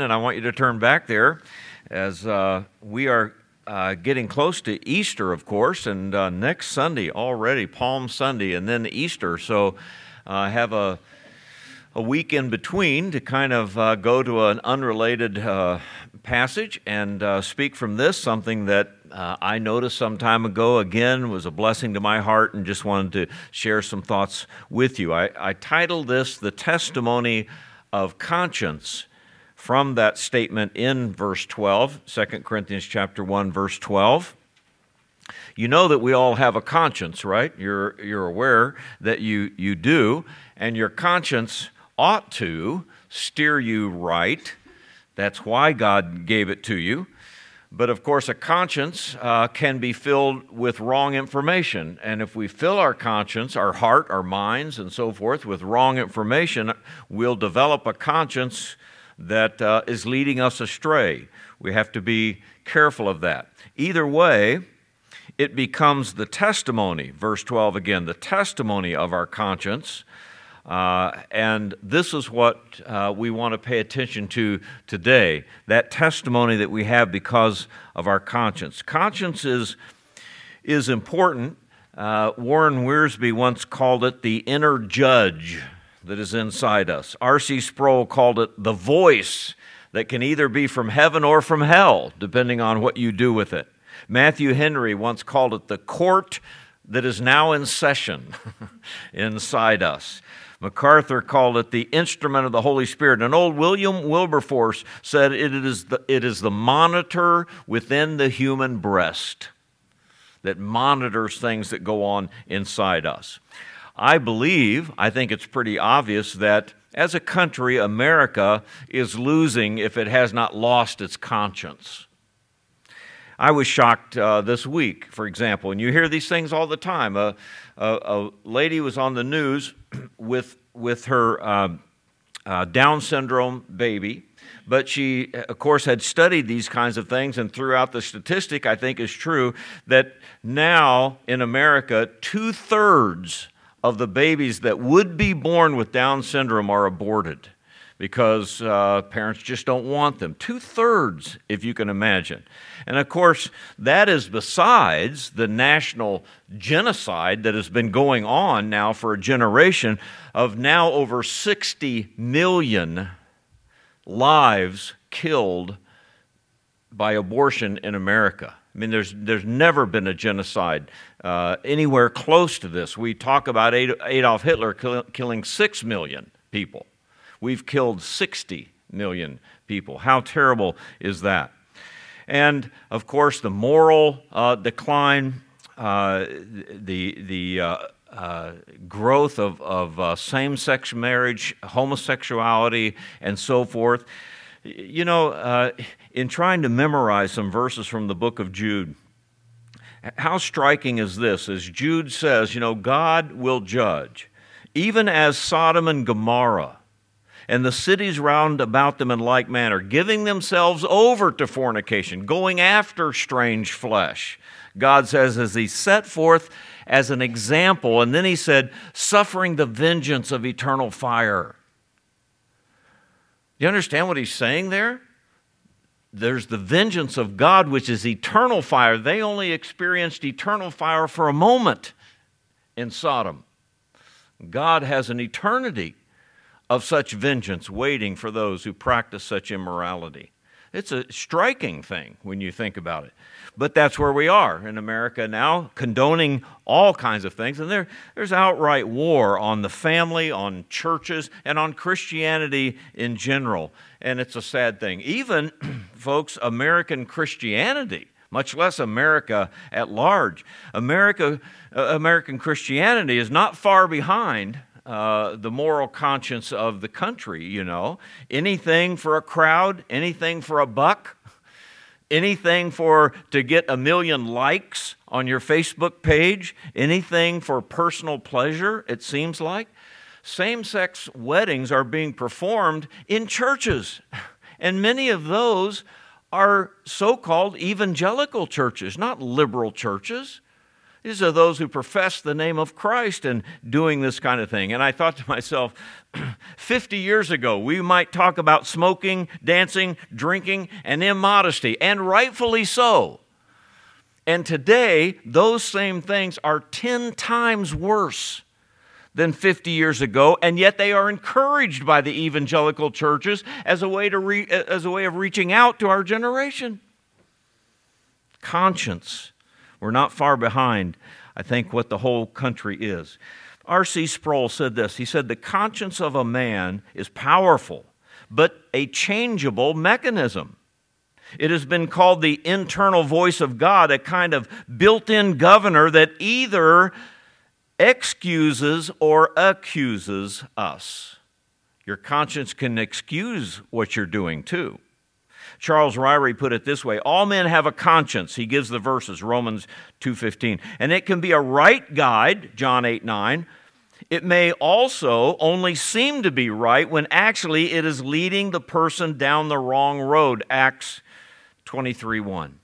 and I want you to turn back there as uh, we are uh, getting close to Easter, of course, and uh, next Sunday already, Palm Sunday, and then Easter. So I have a, a week in between to kind of uh, go to an unrelated uh, passage and uh, speak from this, something that I noticed some time ago, again, was a blessing to my heart, and just wanted to share some thoughts with you. I, I titled this The Testimony of Conscience from that statement in verse 12, 2 Corinthians chapter 1 verse 12. You know that we all have a conscience, right? You're, you're aware that you, you do, and your conscience ought to steer you right. That's why God gave it to you. But of course, a conscience uh, can be filled with wrong information. And if we fill our conscience, our heart, our minds, and so forth with wrong information, we'll develop a conscience that uh, is leading us astray. We have to be careful of that. Either way, it becomes the testimony, verse 12 again, the testimony of our conscience. Uh, and this is what uh, we want to pay attention to today that testimony that we have because of our conscience. Conscience is, is important. Uh, Warren Wiersbe once called it the inner judge that is inside us. R.C. Sproul called it the voice that can either be from heaven or from hell, depending on what you do with it. Matthew Henry once called it the court that is now in session inside us. MacArthur called it the instrument of the Holy Spirit. And old William Wilberforce said it is the, it is the monitor within the human breast that monitors things that go on inside us. I believe, I think it's pretty obvious that as a country, America is losing if it has not lost its conscience. I was shocked uh, this week, for example, and you hear these things all the time. a, a, lady was on the news with, with her uh, uh, Down syndrome baby, but she, of course, had studied these kinds of things, and throughout the statistic, I think is true that now in America, two thirds of the babies that would be born with Down syndrome are aborted because uh, parents just don't want them. Two thirds, if you can imagine. And of course, that is besides the national genocide that has been going on now for a generation of now over 60 million lives killed by abortion in America. I mean, there's, there's never been a genocide uh, anywhere close to this. We talk about Adolf Hitler kill, killing 6 million people. We've killed 60 million people. How terrible is that? And of course, the moral uh, decline, uh, the, the uh, uh growth of, of uh, same sex marriage, homosexuality, and so forth. You know, uh, in trying to memorize some verses from the book of Jude, how striking is this? As Jude says, you know, God will judge, even as Sodom and Gomorrah and the cities round about them in like manner, giving themselves over to fornication, going after strange flesh. God says, as He set forth as an example, and then He said, suffering the vengeance of eternal fire. Do you understand what He's saying there? There's the vengeance of God, which is eternal fire. They only experienced eternal fire for a moment in Sodom. God has an eternity of such vengeance waiting for those who practice such immorality. It's a striking thing when you think about it. But that's where we are in America now, condoning all kinds of things. And there, there's outright war on the family, on churches, and on Christianity in general. And it's a sad thing. Even, folks, American Christianity, much less America at large, America, uh, American Christianity is not far behind uh, the moral conscience of the country, you know. Anything for a crowd, anything for a buck, anything for to get a million likes on your Facebook page, anything for personal pleasure, it seems like. Same sex weddings are being performed in churches, and many of those are so called evangelical churches, not liberal churches. These are those who profess the name of Christ and doing this kind of thing. And I thought to myself, 50 years ago, we might talk about smoking, dancing, drinking, and immodesty, and rightfully so. And today, those same things are 10 times worse than 50 years ago, and yet they are encouraged by the evangelical churches as a way, to re- as a way of reaching out to our generation. Conscience we're not far behind, I think, what the whole country is. R.C. Sproul said this He said, The conscience of a man is powerful, but a changeable mechanism. It has been called the internal voice of God, a kind of built in governor that either excuses or accuses us. Your conscience can excuse what you're doing too. Charles Ryrie put it this way all men have a conscience. He gives the verses Romans 2:15 and it can be a right guide John 8 9 it may also only seem to be right when actually it is leading the person down the wrong road Acts 23 1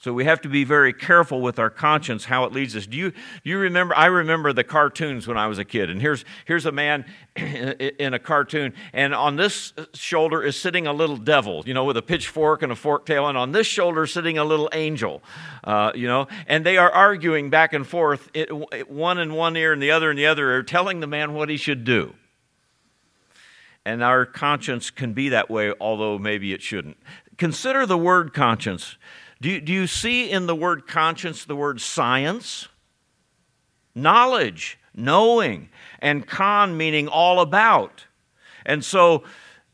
so we have to be very careful with our conscience how it leads us. Do you, you remember? I remember the cartoons when I was a kid. And here's, here's a man in a cartoon, and on this shoulder is sitting a little devil, you know, with a pitchfork and a fork tail, and on this shoulder sitting a little angel, uh, you know, and they are arguing back and forth, it, one in one ear and the other in the other ear, telling the man what he should do. And our conscience can be that way, although maybe it shouldn't. Consider the word conscience. Do you, do you see in the word conscience the word science? Knowledge, knowing, and con meaning all about. And so,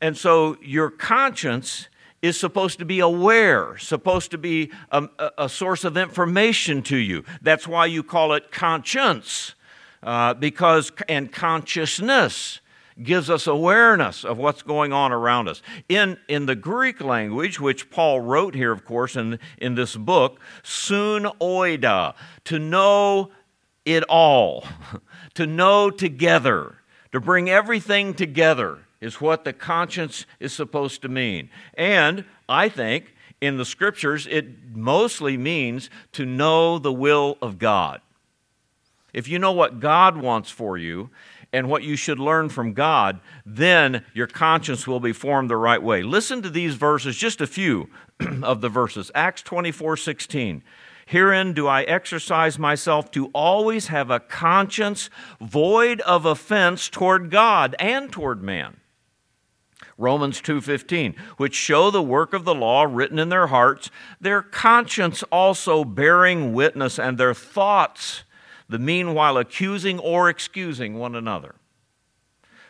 and so your conscience is supposed to be aware, supposed to be a, a, source of information to you. That's why you call it conscience, uh, because and consciousness gives us awareness of what's going on around us. In, in the Greek language, which Paul wrote here, of course, in, in this book, sun oida, to know it all, to know together, to bring everything together is what the conscience is supposed to mean. And I think in the scriptures, it mostly means to know the will of God. If you know what God wants for you, and what you should learn from God, then your conscience will be formed the right way. Listen to these verses, just a few of the verses. Acts 24 16. Herein do I exercise myself to always have a conscience void of offense toward God and toward man. Romans 2:15 which show the work of the law written in their hearts their conscience also bearing witness and their thoughts the meanwhile accusing or excusing one another.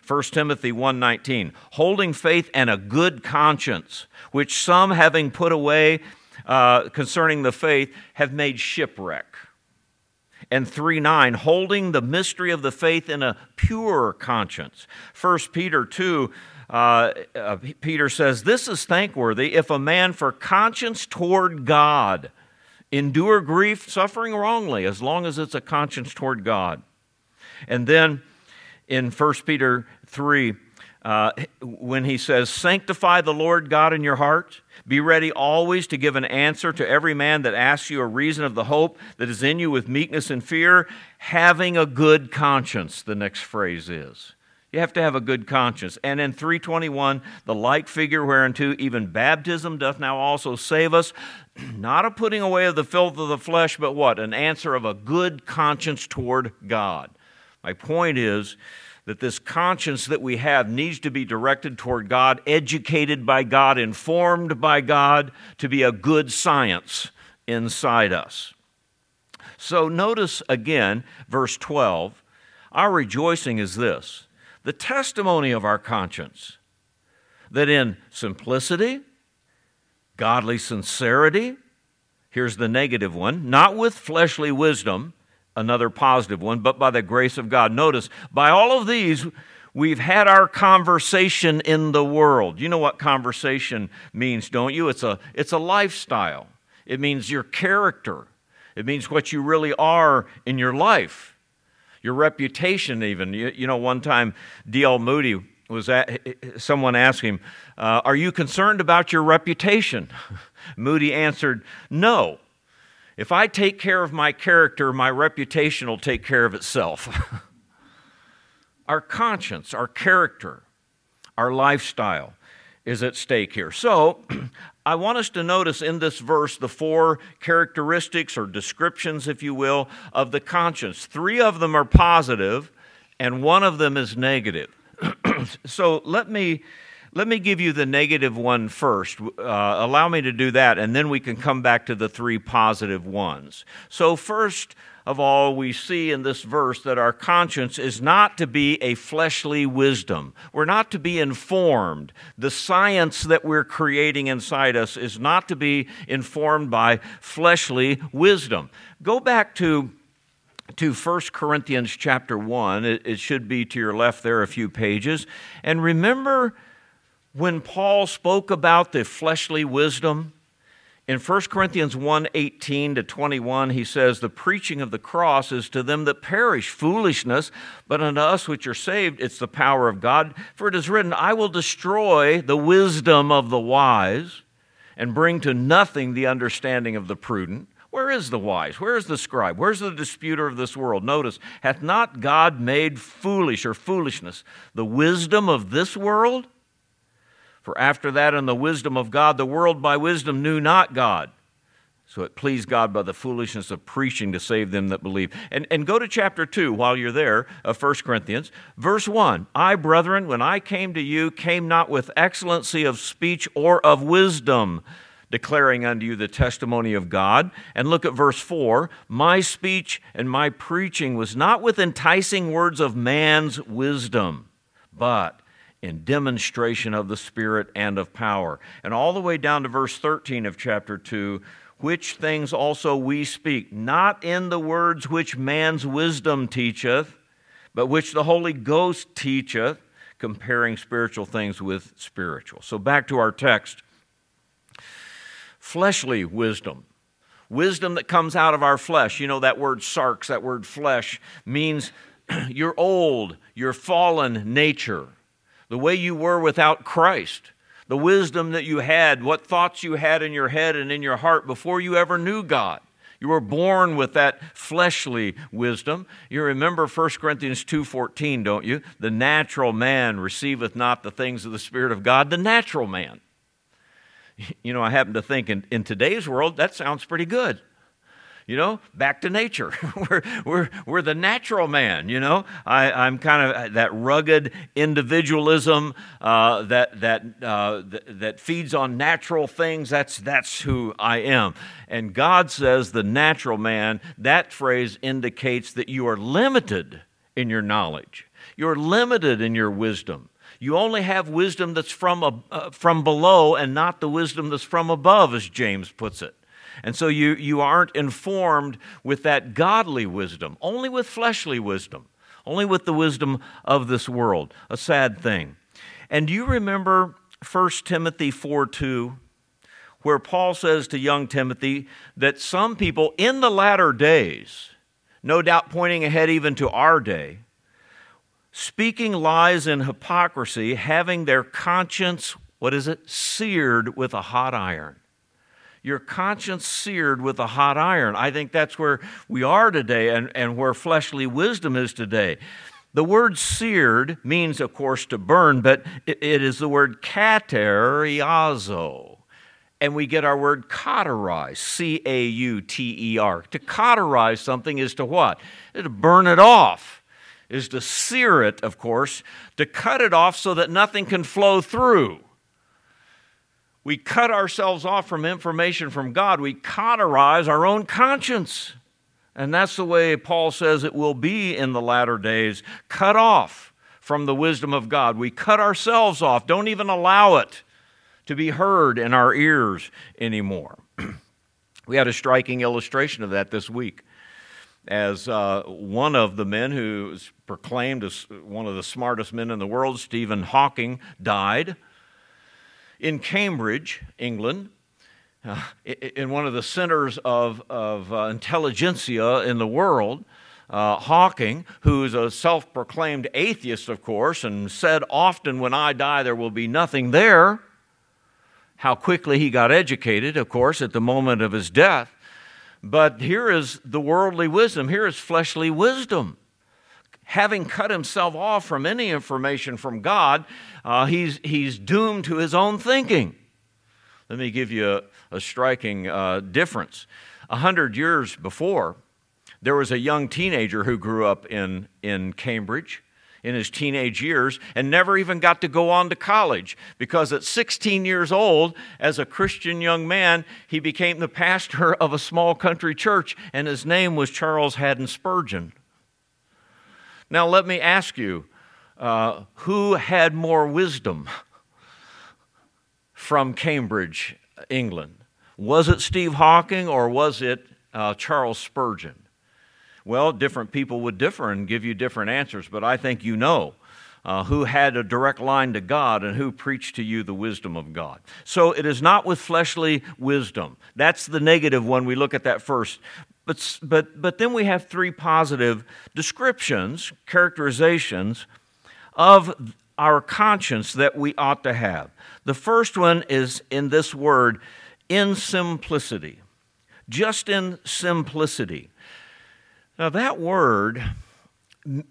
1 Timothy 1:19 holding faith and a good conscience which some having put away uh, concerning the faith have made shipwreck and 3 9 holding the mystery of the faith in a pure conscience 1 peter 2 uh, uh, peter says this is thankworthy if a man for conscience toward god endure grief, suffering wrongly, as long as it's a conscience toward God. And then in 1 Peter 3, uh, when he says, Sanctify the Lord God in your heart, be ready always to give an answer to every man that asks you a reason of the hope that is in you with meekness and fear, having a good conscience, the next phrase is. You have to have a good conscience. And in 321, the like figure whereunto even baptism doth now also save us, not a putting away of the filth of the flesh, but what? An answer of a good conscience toward God. My point is that this conscience that we have needs to be directed toward God, educated by God, informed by God, to be a good science inside us. So notice again, verse 12 our rejoicing is this the testimony of our conscience that in simplicity, godly sincerity, here's the negative one, not with fleshly wisdom, another positive one, but by the grace of God. Notice, by all of these, we've had our conversation in the world. You know what conversation means, don't you? It's a, it's a lifestyle, it means your character, it means what you really are in your life your reputation, even. You, you know, one time D.L. Moody was at, someone asked him, uh, Are you concerned about your reputation? Moody answered, No. If I take care of my character, my reputation will take care of itself. our conscience, our character, our lifestyle is at stake here. So, I want us to notice in this verse the four characteristics or descriptions, if you will, of the conscience. Three of them are positive, and one of them is negative. so, let me let me give you the negative one first. Uh, allow me to do that, and then we can come back to the three positive ones. So, first of all, we see in this verse that our conscience is not to be a fleshly wisdom. We're not to be informed. The science that we're creating inside us is not to be informed by fleshly wisdom. Go back to to 1 Corinthians chapter 1. It, it, should be to your left there a few pages. And remember when Paul spoke about the fleshly wisdom, in 1 Corinthians 1 18 to 21, he says, The preaching of the cross is to them that perish foolishness, but unto us which are saved, it's the power of God. For it is written, I will destroy the wisdom of the wise and bring to nothing the understanding of the prudent. Where is the wise? Where is the scribe? Where's the disputer of this world? Notice, hath not God made foolish or foolishness the wisdom of this world? For after that, in the wisdom of God, the world by wisdom knew not God. So it pleased God by the foolishness of preaching to save them that believe. And, and go to chapter 2 while you're there of 1 Corinthians. Verse 1 I, brethren, when I came to you, came not with excellency of speech or of wisdom, declaring unto you the testimony of God. And look at verse 4 My speech and my preaching was not with enticing words of man's wisdom, but in demonstration of the Spirit and of power. And all the way down to verse 13 of chapter 2 which things also we speak, not in the words which man's wisdom teacheth, but which the Holy Ghost teacheth, comparing spiritual things with spiritual. So back to our text fleshly wisdom. Wisdom that comes out of our flesh. You know, that word sarx, that word flesh, means your old, your fallen nature the way you were without Christ, the wisdom that you had, what thoughts you had in your head and in your heart before you ever knew God. You were born with that fleshly wisdom. You remember 1 Corinthians 2:14, don't you? The natural man receiveth not the things of the spirit of God, the natural man. You know, I happen to think in, in today's world that sounds pretty good you know, back to nature. we're, we're, we're the natural man, you know. I, am kind of that rugged individualism uh, that, that, uh, th- that feeds on natural things. That's, that's who I am. And God says the natural man, that phrase indicates that you are limited in your knowledge, you're limited in your wisdom. You only have wisdom that's from, uh, from below and not the wisdom that's from above, as James puts it. And so you, you aren't informed with that godly wisdom, only with fleshly wisdom, only with the wisdom of this world. A sad thing. And do you remember 1 Timothy 4 2, where Paul says to young Timothy that some people in the latter days, no doubt pointing ahead even to our day, speaking lies and hypocrisy, having their conscience, what is it, seared with a hot iron your conscience seared with a hot iron. I think that's where we are today and, and where fleshly wisdom is today. The word seared means, of course, to burn, but it, it is the word kateriazo. And we get our word cauterize, C A U T E R. To cauterize something is to what? To burn it off, is to sear it, of course, to cut it off so that nothing can flow through we cut ourselves off from information from God. We cauterize our own conscience. And that's the way Paul says it will be in the latter days cut off from the wisdom of God. We cut ourselves off, don't even allow it to be heard in our ears anymore. we had a striking illustration of that this week as uh, one of the men who was proclaimed as one of the smartest men in the world, Stephen Hawking, died in Cambridge, England, uh, in one of the centers of, of uh, intelligentsia in the world, uh, Hawking, who's a self proclaimed atheist, of course, and said often, When I die, there will be nothing there. How quickly he got educated, of course, at the moment of his death. But here is the worldly wisdom, here is fleshly wisdom. Having cut himself off from any information from God, uh, he's, he's doomed to his own thinking. Let me give you a, a striking uh, difference. A hundred years before, there was a young teenager who grew up in, in Cambridge in his teenage years and never even got to go on to college because at 16 years old, as a Christian young man, he became the pastor of a small country church, and his name was Charles Haddon Spurgeon. Now, let me ask you uh, who had more wisdom from Cambridge, England? Was it Steve Hawking or was it uh, Charles Spurgeon? Well, different people would differ and give you different answers, but I think you know uh, who had a direct line to God and who preached to you the wisdom of God. So it is not with fleshly wisdom. That's the negative when we look at that first. But, but, but then we have three positive descriptions, characterizations of our conscience that we ought to have. The first one is in this word, in simplicity. Just in simplicity. Now, that word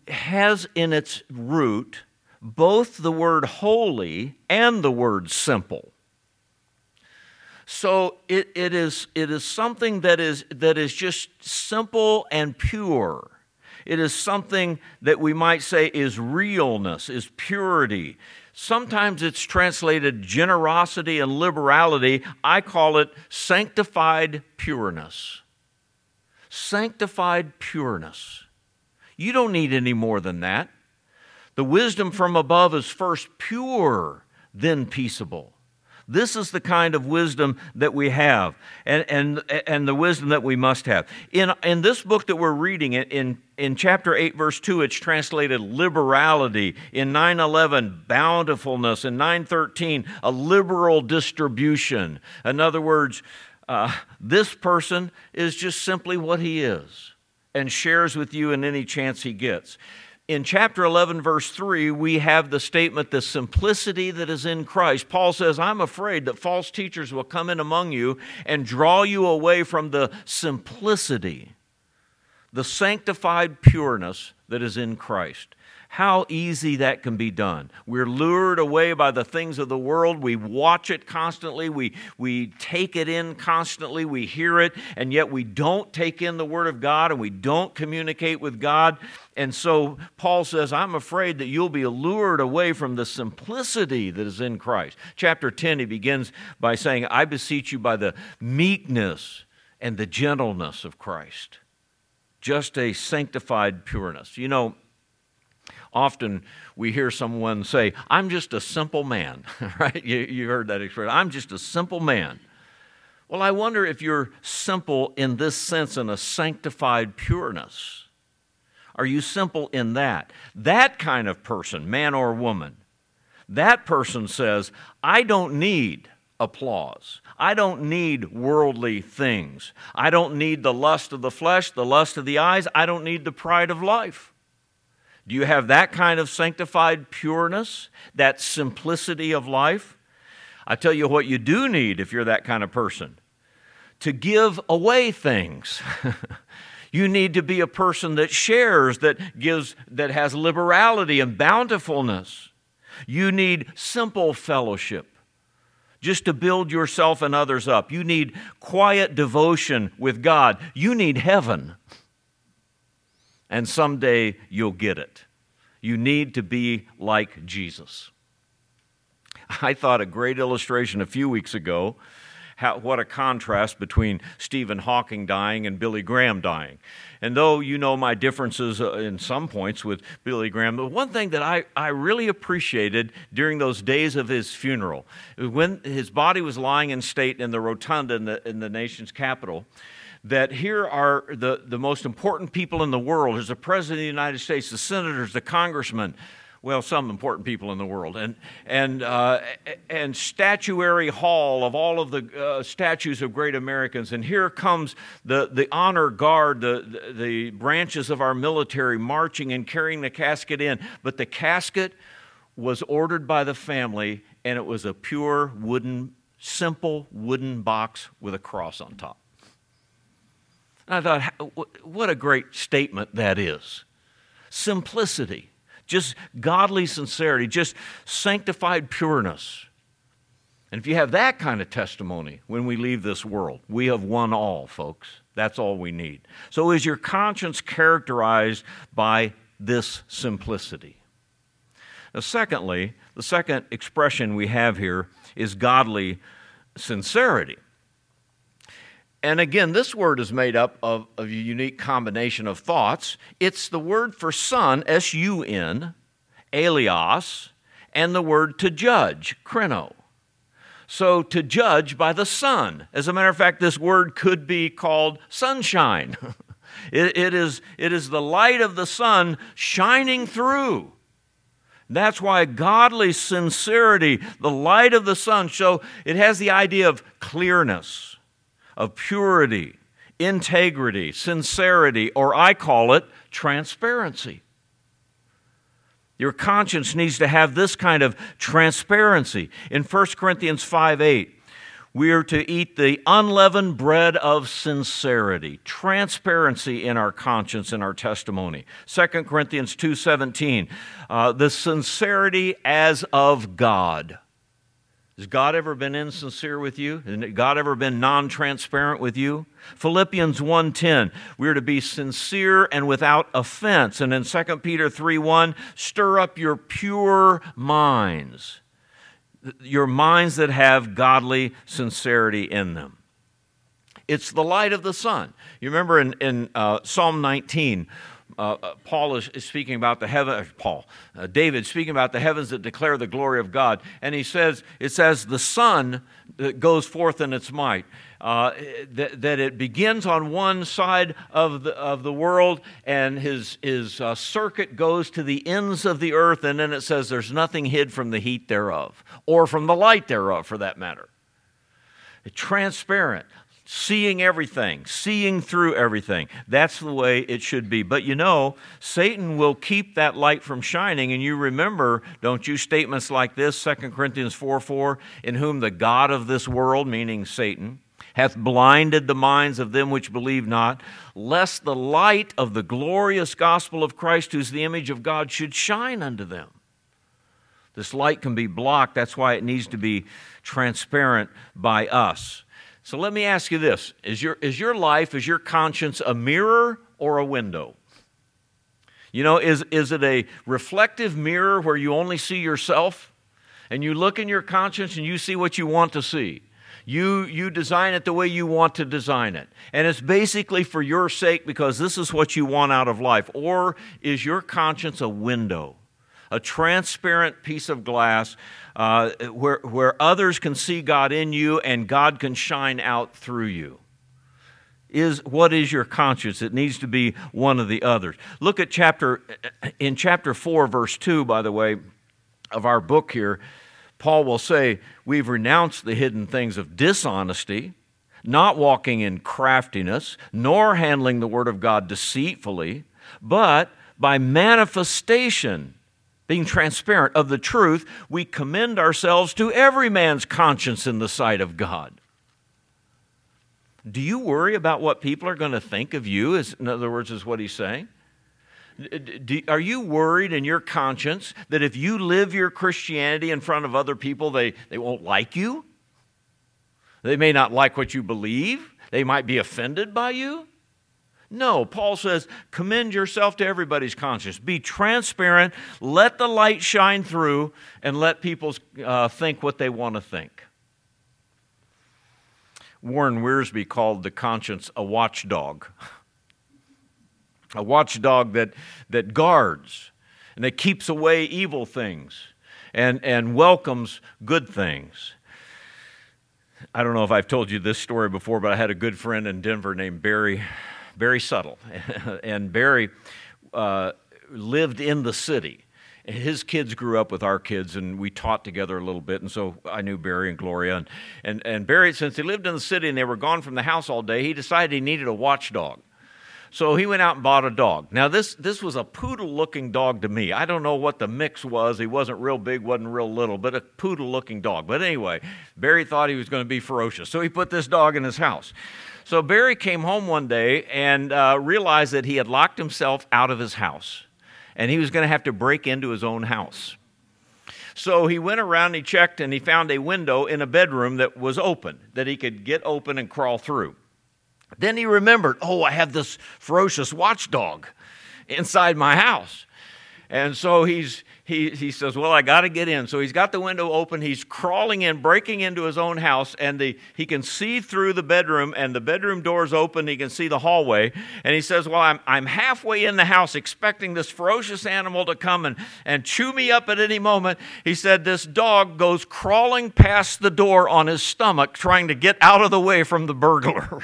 has in its root both the word holy and the word simple. So it, it, is, it is something that is, that is just simple and pure. It is something that we might say is realness, is purity. Sometimes it's translated generosity and liberality. I call it sanctified pureness sanctified pureness. You don't need any more than that. The wisdom from above is first pure, then peaceable. This is the kind of wisdom that we have and, and, and the wisdom that we must have. In, in this book that we're reading, in, in chapter 8, verse 2, it's translated liberality. In 911, bountifulness. In 913, a liberal distribution. In other words, uh, this person is just simply what he is and shares with you in any chance he gets. In chapter 11, verse 3, we have the statement, the simplicity that is in Christ. Paul says, I'm afraid that false teachers will come in among you and draw you away from the simplicity, the sanctified pureness that is in Christ how easy that can be done. We're lured away by the things of the world. We watch it constantly. We, we take it in constantly. We hear it, and yet we don't take in the Word of God and we don't communicate with God. And so Paul says, I'm afraid that you'll be lured away from the simplicity that is in Christ. Chapter 10, he begins by saying, I beseech you by the meekness and the gentleness of Christ. Just a sanctified pureness. You know, often we hear someone say, I'm just a simple man, right? You, you heard that expression. I'm just a simple man. Well, I wonder if you're simple in this sense, in a sanctified pureness. Are you simple in that? That kind of person, man or woman, that person says, I don't need applause. I don't need worldly things. I don't need the lust of the flesh, the lust of the eyes. I don't need the pride of life. Do you have that kind of sanctified pureness, that simplicity of life? I tell you what you do need if you're that kind of person to give away things. you need to be a person that shares, that gives, that has liberality and bountifulness. You need simple fellowship just to build yourself and others up. You need quiet devotion with God. You need heaven and someday you'll get it. You need to be like Jesus. I thought a great illustration a few weeks ago. How, what a contrast between Stephen Hawking dying and Billy Graham dying. And though you know my differences uh, in some points with Billy Graham, the one thing that I, I really appreciated during those days of his funeral, when his body was lying in state in the rotunda in the, in the nation's capital, that here are the, the most important people in the world. There's the President of the United States, the senators, the congressmen, well, some important people in the world, and, and, uh, and statuary hall of all of the uh, statues of great Americans. And here comes the, the honor guard, the, the branches of our military marching and carrying the casket in. But the casket was ordered by the family, and it was a pure wooden, simple wooden box with a cross on top. And I thought, what a great statement that is. Simplicity, just godly sincerity, just sanctified pureness. And if you have that kind of testimony when we leave this world, we have won all, folks. That's all we need. So, is your conscience characterized by this simplicity? Now, secondly, the second expression we have here is godly sincerity. And again, this word is made up of, of a unique combination of thoughts. It's the word for son, S U N, eleos, and the word to judge, krino. So, to judge by the sun. As a matter of fact, this word could be called sunshine. it, it, is, it is the light of the sun shining through. That's why godly sincerity, the light of the sun, so it has the idea of clearness of purity, integrity, sincerity, or I call it transparency. Your conscience needs to have this kind of transparency. In 1 Corinthians 5 8, we are to eat the unleavened bread of sincerity, transparency in our conscience and our testimony. 2 Corinthians 2:17, uh, the sincerity as of God. Has God ever been insincere with you? Has God ever been non-transparent with you? Philippians 1:10, we are to be sincere and without offense. And in 2 Peter 3:1, stir up your pure minds. Your minds that have godly sincerity in them. It's the light of the sun. You remember in, in uh, Psalm 19, uh, uh, Paul is, is, speaking about the heaven, uh, Paul, uh, David speaking about the heavens that declare the glory of God. And he says, it says, the sun that goes forth in its might. Uh, that, that, it begins on one side of the, of the world and his, his uh, circuit goes to the ends of the earth, and then it says there's nothing hid from the heat thereof, or from the light thereof, for that matter. Transparent, seeing everything, seeing through everything. That's the way it should be. But you know, Satan will keep that light from shining. And you remember, don't you, statements like this 2 Corinthians 4 4, in whom the God of this world, meaning Satan, hath blinded the minds of them which believe not, lest the light of the glorious gospel of Christ, who's the image of God, should shine unto them. This light can be blocked. That's why it needs to be transparent by us. So let me ask you this is your, is your life, is your conscience a mirror or a window? You know, is, is it a reflective mirror where you only see yourself? And you look in your conscience and you see what you want to see. You, you design it the way you want to design it. And it's basically for your sake because this is what you want out of life. Or is your conscience a window, a transparent piece of glass uh, where, where others can see God in you and God can shine out through you. Is what is your conscience? It needs to be one of the others. Look at chapter in chapter 4, verse 2, by the way, of our book here. Paul will say, We've renounced the hidden things of dishonesty, not walking in craftiness, nor handling the word of God deceitfully, but by manifestation being transparent of the truth, we commend ourselves to every man's conscience in the sight of God. Do you worry about what people are going to think of you? Is, in other words, is what he's saying. Do, are you worried in your conscience that if you live your Christianity in front of other people, they, they won't like you? They may not like what you believe. They might be offended by you. No, Paul says, commend yourself to everybody's conscience. Be transparent, let the light shine through, and let people uh, think what they want to think. Warren Wiersbe called the conscience a watchdog. a watchdog that, that guards and that keeps away evil things and, and welcomes good things. I don't know if I've told you this story before, but I had a good friend in Denver named Barry very subtle. and Barry uh, lived in the city. His kids grew up with our kids, and we taught together a little bit. And so I knew Barry and Gloria. And, and, and Barry, since he lived in the city and they were gone from the house all day, he decided he needed a watchdog. So he went out and bought a dog. Now, this, this was a poodle looking dog to me. I don't know what the mix was. He wasn't real big, wasn't real little, but a poodle looking dog. But anyway, Barry thought he was going to be ferocious. So he put this dog in his house. So Barry came home one day and uh, realized that he had locked himself out of his house and he was going to have to break into his own house. So he went around, he checked, and he found a window in a bedroom that was open, that he could get open and crawl through. Then he remembered, oh, I have this ferocious watchdog inside my house. And so he's, he, he says, Well, I got to get in. So he's got the window open. He's crawling in, breaking into his own house, and the, he can see through the bedroom, and the bedroom door's open. He can see the hallway. And he says, Well, I'm, I'm halfway in the house expecting this ferocious animal to come and, and chew me up at any moment. He said, This dog goes crawling past the door on his stomach, trying to get out of the way from the burglar.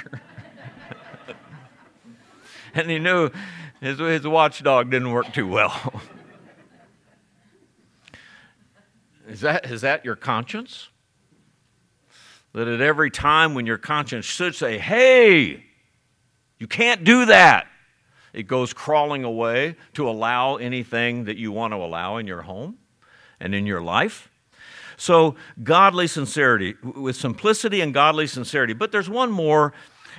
and he knew his, his watchdog didn't work too well. is, that, is that your conscience? That at every time when your conscience should say, hey, you can't do that, it goes crawling away to allow anything that you want to allow in your home and in your life. So, godly sincerity, with simplicity and godly sincerity. But there's one more,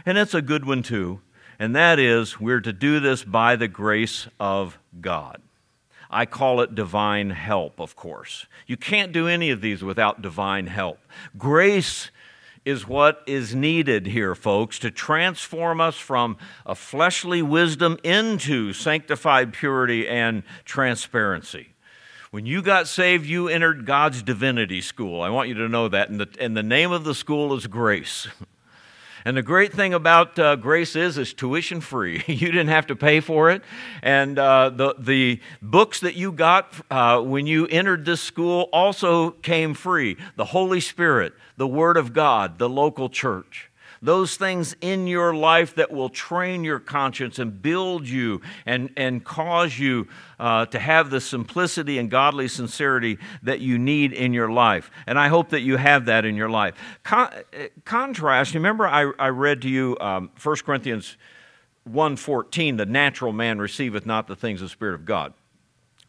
and it's a good one too and that is we're to do this by the grace of God. I call it divine help, of course. You can't do any of these without divine help. Grace is what is needed here, folks, to transform us from a fleshly wisdom into sanctified purity and transparency. When you got saved, you entered God's divinity school. I want you to know that. And the, and the name of the school is grace. And the great thing about uh, Grace is it's tuition free. you didn't have to pay for it. And uh, the, the books that you got uh, when you entered this school also came free the Holy Spirit, the Word of God, the local church those things in your life that will train your conscience and build you and, and cause you uh, to have the simplicity and godly sincerity that you need in your life. And I hope that you have that in your life. Con- contrast, remember I, I read to you um, 1 Corinthians 1.14, the natural man receiveth not the things of the Spirit of God.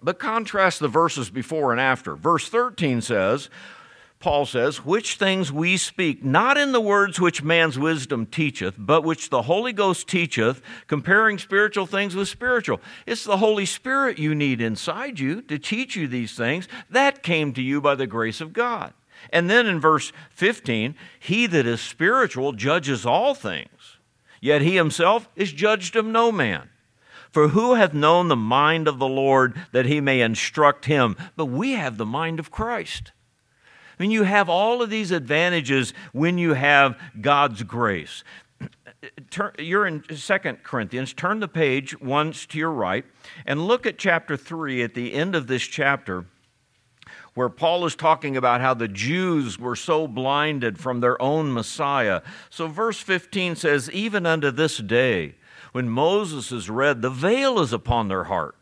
But contrast the verses before and after. Verse 13 says, Paul says, which things we speak, not in the words which man's wisdom teacheth, but which the Holy Ghost teacheth, comparing spiritual things with spiritual. It's the Holy Spirit you need inside you to teach you these things. That came to you by the grace of God. And then in verse 15, he that is spiritual judges all things, yet he himself is judged of no man. For who hath known the mind of the Lord that he may instruct him? But we have the mind of Christ. I mean, you have all of these advantages when you have God's grace. You're in 2 Corinthians. Turn the page once to your right and look at chapter 3 at the end of this chapter where Paul is talking about how the Jews were so blinded from their own Messiah. So, verse 15 says, Even unto this day, when Moses is read, the veil is upon their heart.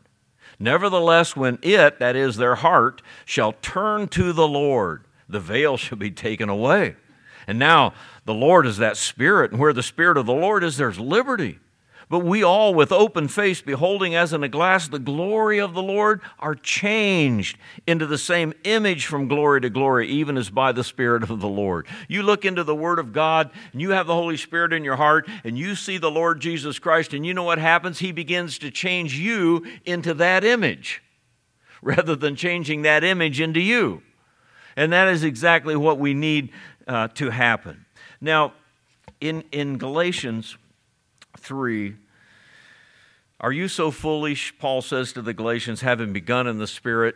Nevertheless, when it, that is their heart, shall turn to the Lord, the veil shall be taken away. And now the Lord is that Spirit, and where the Spirit of the Lord is, there's liberty. But we all, with open face, beholding as in a glass the glory of the Lord, are changed into the same image from glory to glory, even as by the Spirit of the Lord. You look into the Word of God, and you have the Holy Spirit in your heart, and you see the Lord Jesus Christ, and you know what happens? He begins to change you into that image rather than changing that image into you. And that is exactly what we need uh, to happen. Now, in, in Galatians 3, are you so foolish, Paul says to the Galatians, having begun in the Spirit,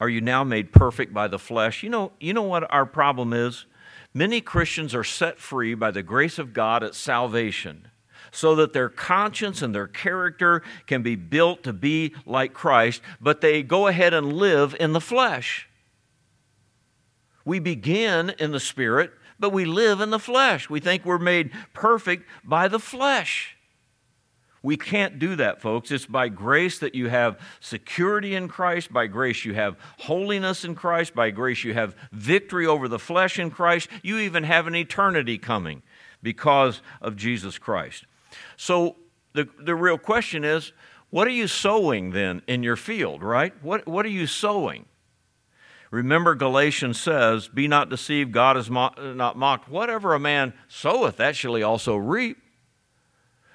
are you now made perfect by the flesh? You know, you know what our problem is? Many Christians are set free by the grace of God at salvation so that their conscience and their character can be built to be like Christ, but they go ahead and live in the flesh. We begin in the Spirit, but we live in the flesh. We think we're made perfect by the flesh. We can't do that, folks. It's by grace that you have security in Christ. By grace, you have holiness in Christ. By grace, you have victory over the flesh in Christ. You even have an eternity coming because of Jesus Christ. So, the, the real question is what are you sowing then in your field, right? What, what are you sowing? Remember, Galatians says, Be not deceived, God is mo- not mocked. Whatever a man soweth, that shall he also reap.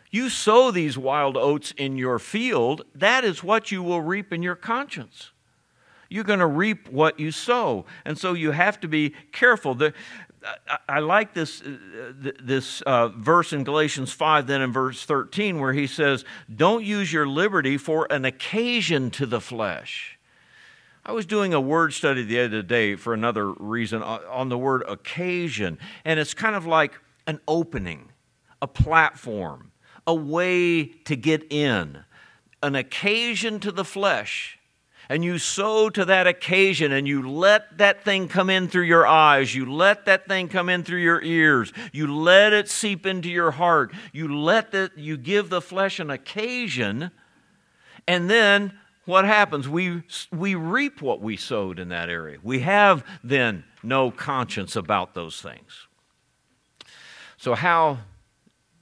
You sow these wild oats in your field, that is what you will reap in your conscience. You're going to reap what you sow. And so you have to be careful. The, I, like this, uh, this uh, verse in Galatians 5, then in verse 13, where he says, Don't use your liberty for an occasion to the flesh. I was doing a word study the other day for another reason uh, on the word occasion, and it's kind of like an opening, a platform a way to get in, an occasion to the flesh. And you sow to that occasion and you let that thing come in through your eyes. You let that thing come in through your ears. You let it seep into your heart. You let that, you give the flesh an occasion. And then what happens? We, we reap what we sowed in that area. We have then no conscience about those things. So, how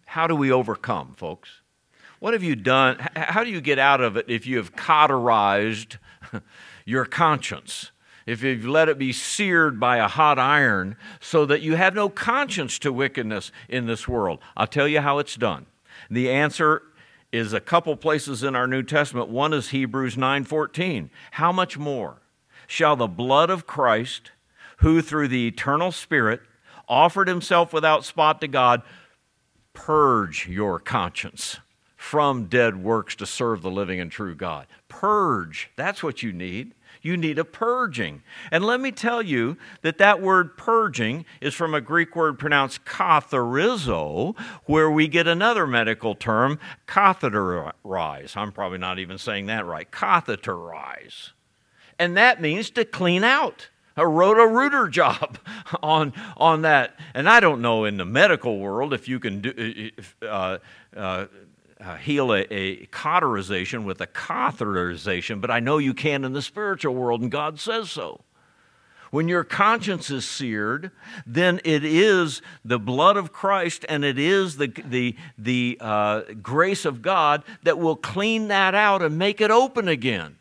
how do we overcome, folks? What have you done? How do you get out of it if you have cauterized your conscience? If you've let it be seared by a hot iron so that you have no conscience to wickedness in this world? I'll tell you how it's done. The answer is a couple places in our New Testament. One is Hebrews 9:14. How much more shall the blood of Christ, who through the eternal Spirit offered himself without spot to God, Purge your conscience from dead works to serve the living and true God. Purge. That's what you need. You need a purging. And let me tell you that that word purging is from a Greek word pronounced katharizo, where we get another medical term, catheterize. I'm probably not even saying that right. Catheterize. And that means to clean out. I Roto-Rooter job on, on that. And I don't know in the medical world if you can do, uh, uh, uh, heal a, a cauterization with a catheterization, but I know you can in the spiritual world, and God says so. When your conscience is seared, then it is the blood of Christ and it is the, the, the uh, grace of God that will clean that out and make it open again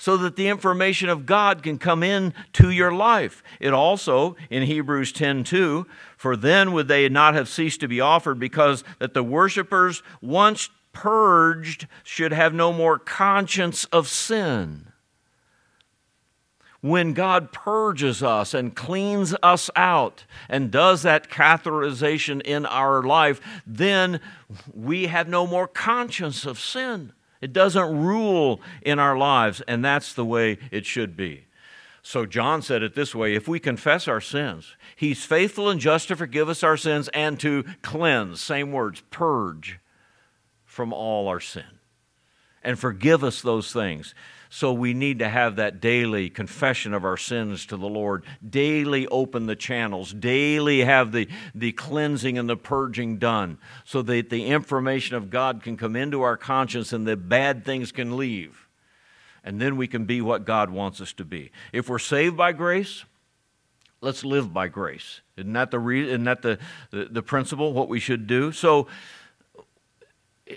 so that the information of God can come in to your life. It also, in Hebrews 10:2, for then would they not have ceased to be offered, because that the worshippers, once purged, should have no more conscience of sin when God purges us and cleans us out and does that catheterization in our life, then we have no more conscience of sin. It doesn't rule in our lives, and that's the way it should be. So John said it this way if we confess our sins, he's faithful and just to forgive us our sins and to cleanse, same words, purge from all our sin and forgive us those things. So we need to have that daily confession of our sins to the Lord, daily open the channels, daily have the, the cleansing and the purging done so that the information of God can come into our conscience and the bad things can leave. And then we can be what God wants us to be. If we're saved by grace, let's live by grace. Isn't that the, re- isn't that the, the, the principle, what we should do? So,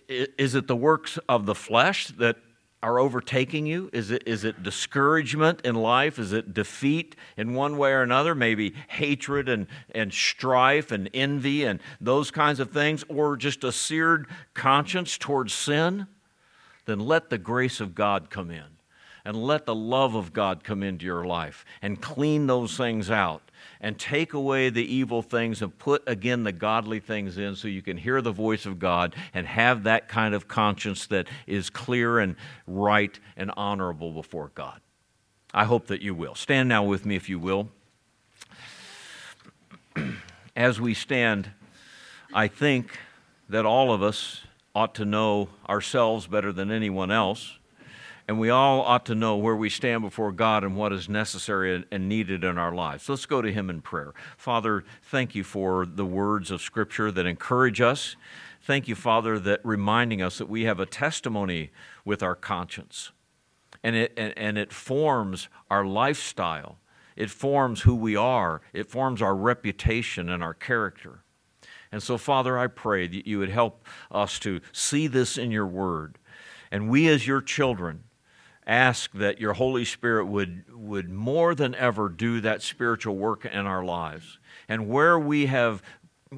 is it the works of the flesh that are overtaking you? Is it, is it discouragement in life? Is it defeat in one way or another? Maybe hatred and, and strife and envy and those kinds of things? Or just a seared conscience towards sin? Then let the grace of God come in and let the love of God come into your life and clean those things out and take away the evil things and put again the godly things in so you can hear the voice of God and have that kind of conscience that is clear and right and honorable before God. I hope that you will. Stand now with me, if you will. As we stand, I think that all of us ought to know ourselves better than anyone else and we all ought to know where we stand before God and what is necessary and needed in our lives. Let's go to Him in prayer. Father, thank you for the words of Scripture that encourage us. Thank you, Father, that reminding us that we have a testimony with our conscience, and it, and, and it forms our lifestyle. It forms who we are. It forms our reputation and our character. And so, Father, I pray that you would help us to see this in your word. And we, as your children, ask that your Holy Spirit would, would more than ever do that spiritual work in our lives. And where we have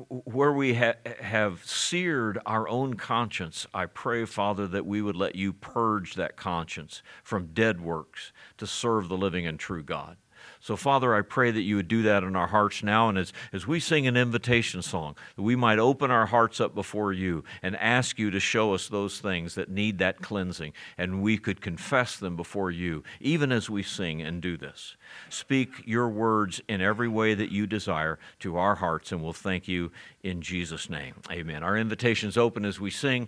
where we ha- have seared our own conscience, I pray, Father, that we would let you purge that conscience from dead works to serve the living and true God. So, Father, I pray that you would do that in our hearts now. And as, as we sing an invitation song, that we might open our hearts up before you and ask you to show us those things that need that cleansing. And we could confess them before you, even as we sing and do this. Speak your words in every way that you desire to our hearts, and we'll thank you in Jesus' name. Amen. Our invitation's open as we sing.